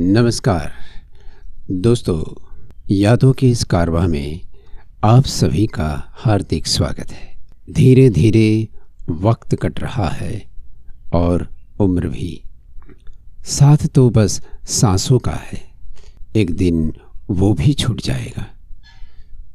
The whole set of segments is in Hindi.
नमस्कार। दोस्तों यादों के इस कारवां में आप सभी का हार्दिक स्वागत है। धीरे धीरे वक्त कट रहा है और उम्र भी। साथ तो बस सांसों का है। एक दिन वो भी छूट जाएगा।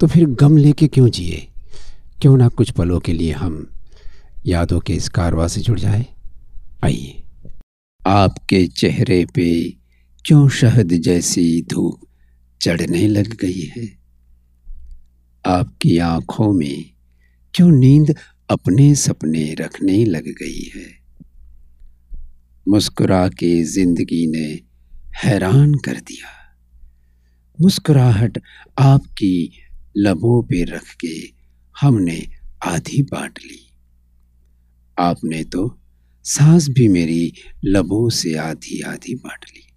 तो फिर गम लेके क्यों जिए? क्यों ना कुछ पलों के लिए हम यादों के इस कारवा से जुड़ जाए? आइए। आपके चेहरे पे क्यों शहद जैसी धूप चढ़ने लग गई है? आपकी आँखों में क्यों नींद अपने सपने रखने लग गई है? मुस्कुरा के ज़िंदगी ने हैरान कर दिया। मुस्कुराहट आपकी लबों पे रख के हमने आधी बांट ली। आपने तो सांस भी मेरी लबों से आधी आधी बांट ली।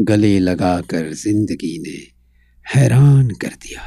गले लगाकर ज़िंदगी ने हैरान कर दिया।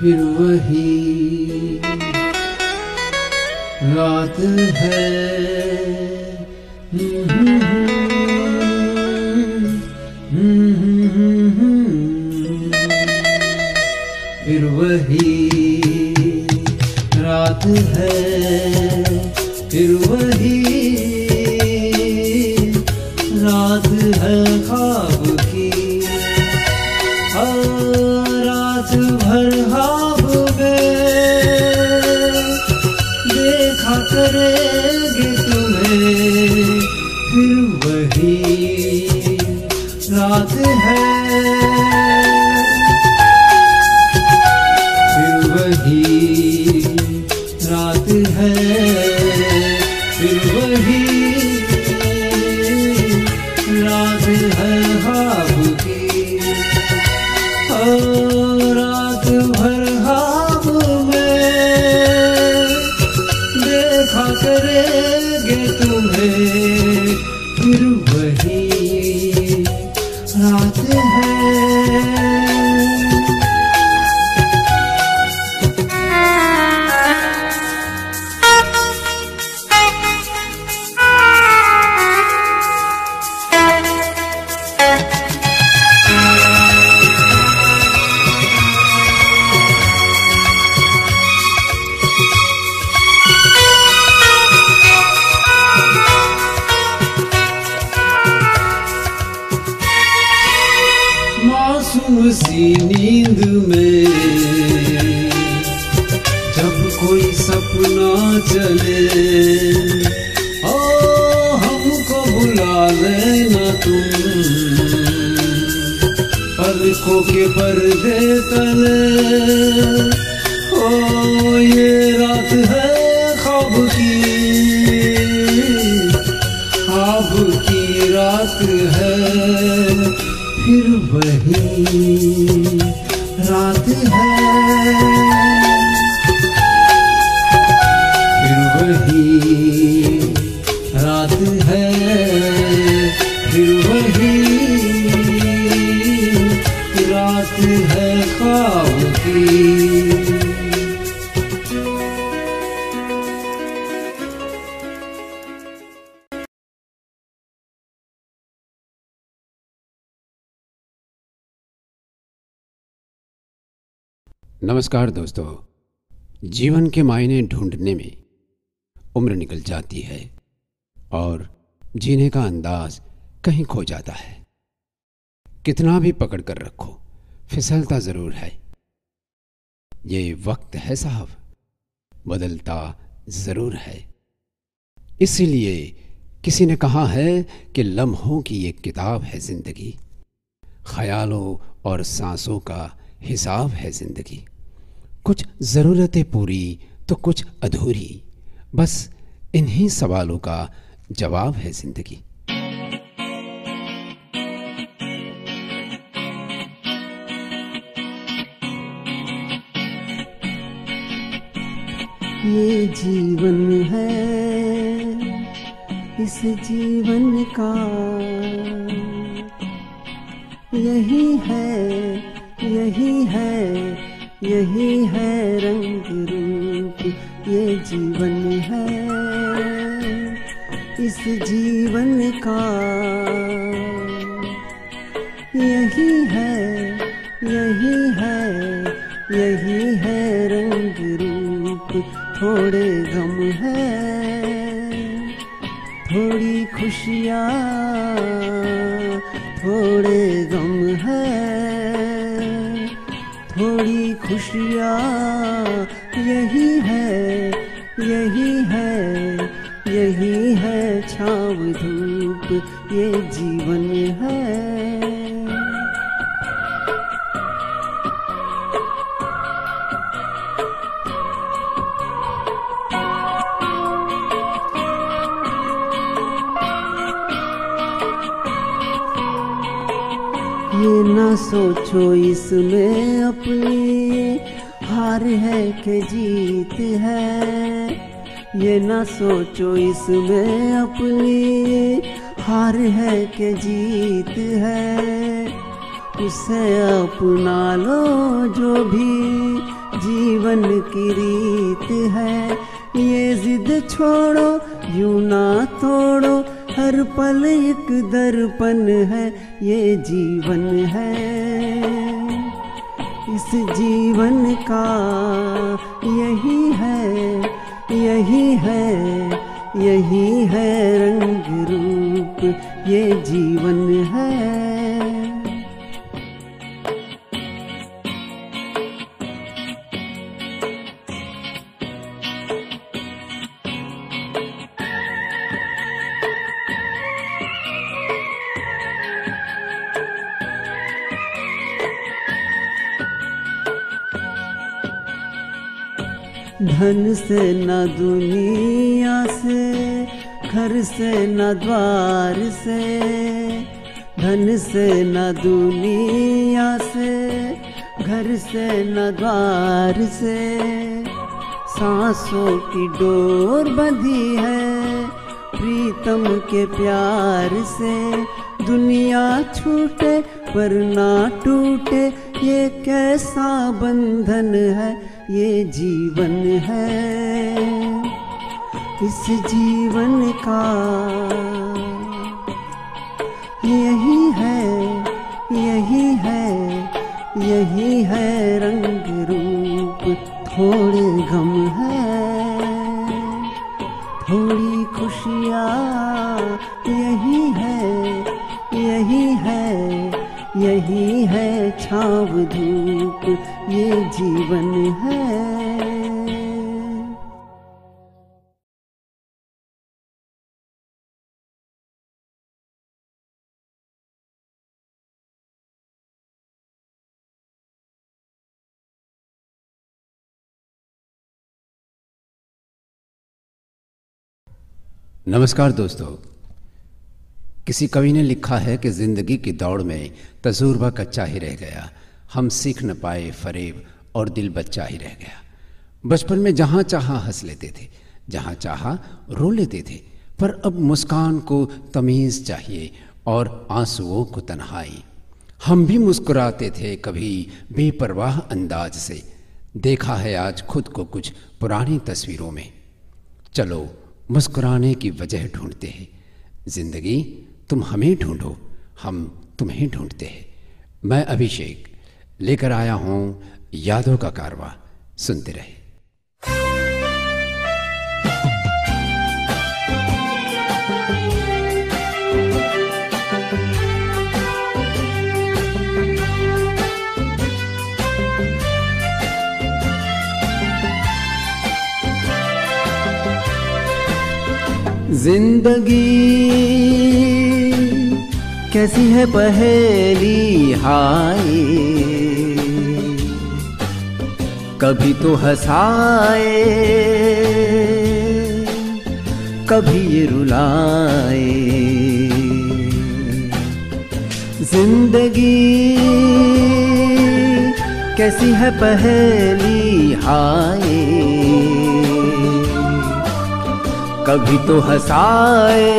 फिर वही रात है। फिर वही रात है। मासूम सी नींद में। जब कोई सपना चले, ओ, हमको बुला लेना तुम। पलकों के पर्दे तले, ओ, ये रात है ख्वाब की। ख्वाब की रात है, फिर वही रात है। फिर वही रात है। फिर वही नमस्कार दोस्तों। जीवन के मायने ढूँढने में उम्र निकल जाती है और जीने का अंदाज कहीं खो जाता है। कितना भी पकड़ कर रखो, फिसलता ज़रूर है। ये वक्त है साहब। बदलता ज़रूर है। इसीलिए किसी ने कहा है कि लम्हों की एक किताब है ज़िंदगी। ख्यालों और सांसों का हिसाब है ज़िंदगी। कुछ ज़रूरतें पूरी तो कुछ अधूरी। बस इन्हीं सवालों का जवाब है ज़िंदगी। ये जीवन है, इस जीवन का। यही है यही है यही है रंग रूप, ये जीवन है। इस जीवन का यही है यही है यही है रंग रूप, थोड़े गम है। थोड़ी खुशियाँ, थोड़े खुशियाँ यही है यही है यही है छाव धूप ये जीवन है। ये ना सोचो इसमें अपनी हार है कि जीत है। ये ना सोचो इसमें अपनी हार है कि जीत है। उसे अपना लो जो भी जीवन की रीत है। ये जिद छोड़ो, यूँ ना तोड़ो हर पल एक दर्पण है, ये जीवन है। इस जीवन का यही है यही है यही है रंग रूप, ये जीवन है। धन से न दुनिया से, घर से न द्वार से, धन से न दुनिया से, घर से न द्वार से। सांसों की डोर बंधी है प्रीतम के प्यार से। दुनिया छूटे पर ना टूटे, ये कैसा बंधन है ये जीवन है। इस जीवन का यही है यही है यही है रंग रूप। थोड़े गम है, थोड़ी खुशियाँ यही है यही है यही है छाव धूप। ये जीवन है। नमस्कार दोस्तों। किसी कवि ने लिखा है कि ज़िंदगी की दौड़ में तजुर्बा कच्चा ही रह गया। हम सीख न पाए फरेब और दिल बच्चा ही रह गया। बचपन में जहाँ चाहा हंस लेते थे, जहाँ चाहा रो लेते थे, पर अब मुस्कान को तमीज़ चाहिए और आंसुओं को तन्हाई। हम भी मुस्कुराते थे कभी बेपरवाह अंदाज से। देखा है आज खुद को कुछ पुरानी तस्वीरों में। चलो, मुस्कुराने की वजह ढूंढते हैं। ज़िंदगी तुम हमें ढूंढो, हम तुम्हें ढूंढते हैं। मैं अभिषेक लेकर आया हूँ यादों का कारवा। सुनते रहे ज़िंदगी कैसी है पहेली हाय कभी तो हंसाए, कभी ये रुलाए। ज़िंदगी कैसी है पहेली हाय, कभी तो हंसाए,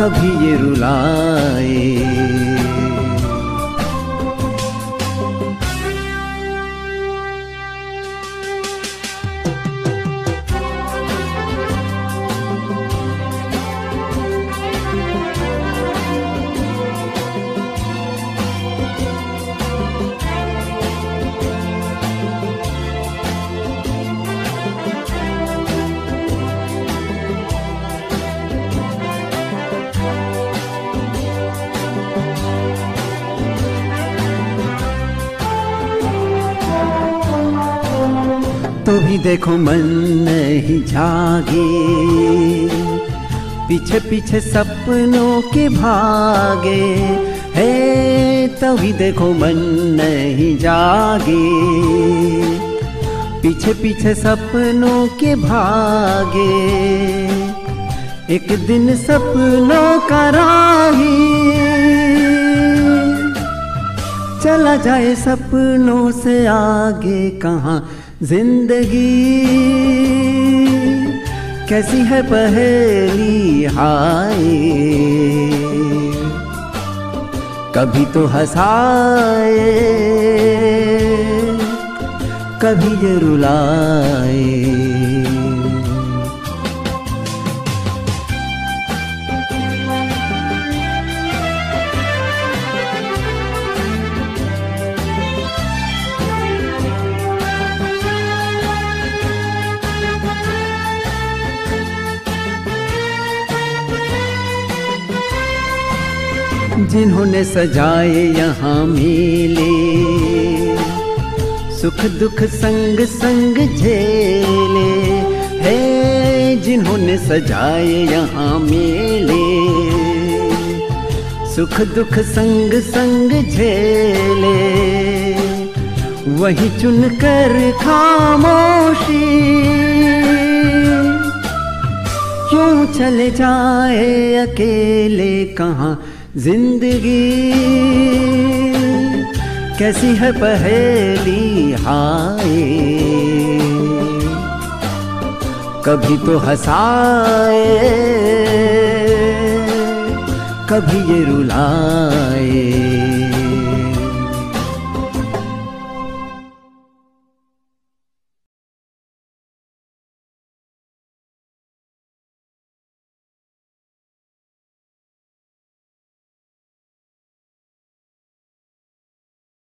कभी ये रुलाए। तभी देखो मन नहीं जागे। पीछे पीछे सपनों के भागे। है, तभी देखो मन नहीं जागे। पीछे पीछे सपनों के भागे। एक दिन सपनों का राही चला जाए सपनों से आगे कहाँ ज़िंदगी। कैसी है पहेली हाय। कभी तो हंसाए कभी ये रुलाए। जिन्होंने सजाए यहाँ मेले। सुख दुख संग संग झेले। है जिन्होंने सजाए यहाँ मेले। सुख दुख संग संग झेले। वही चुन कर खामोशी। क्यों चले जाए अकेले? कहाँ ज़िंदगी। कैसी है पहेली हाय। कभी तो हंसाए कभी ये रुलाए।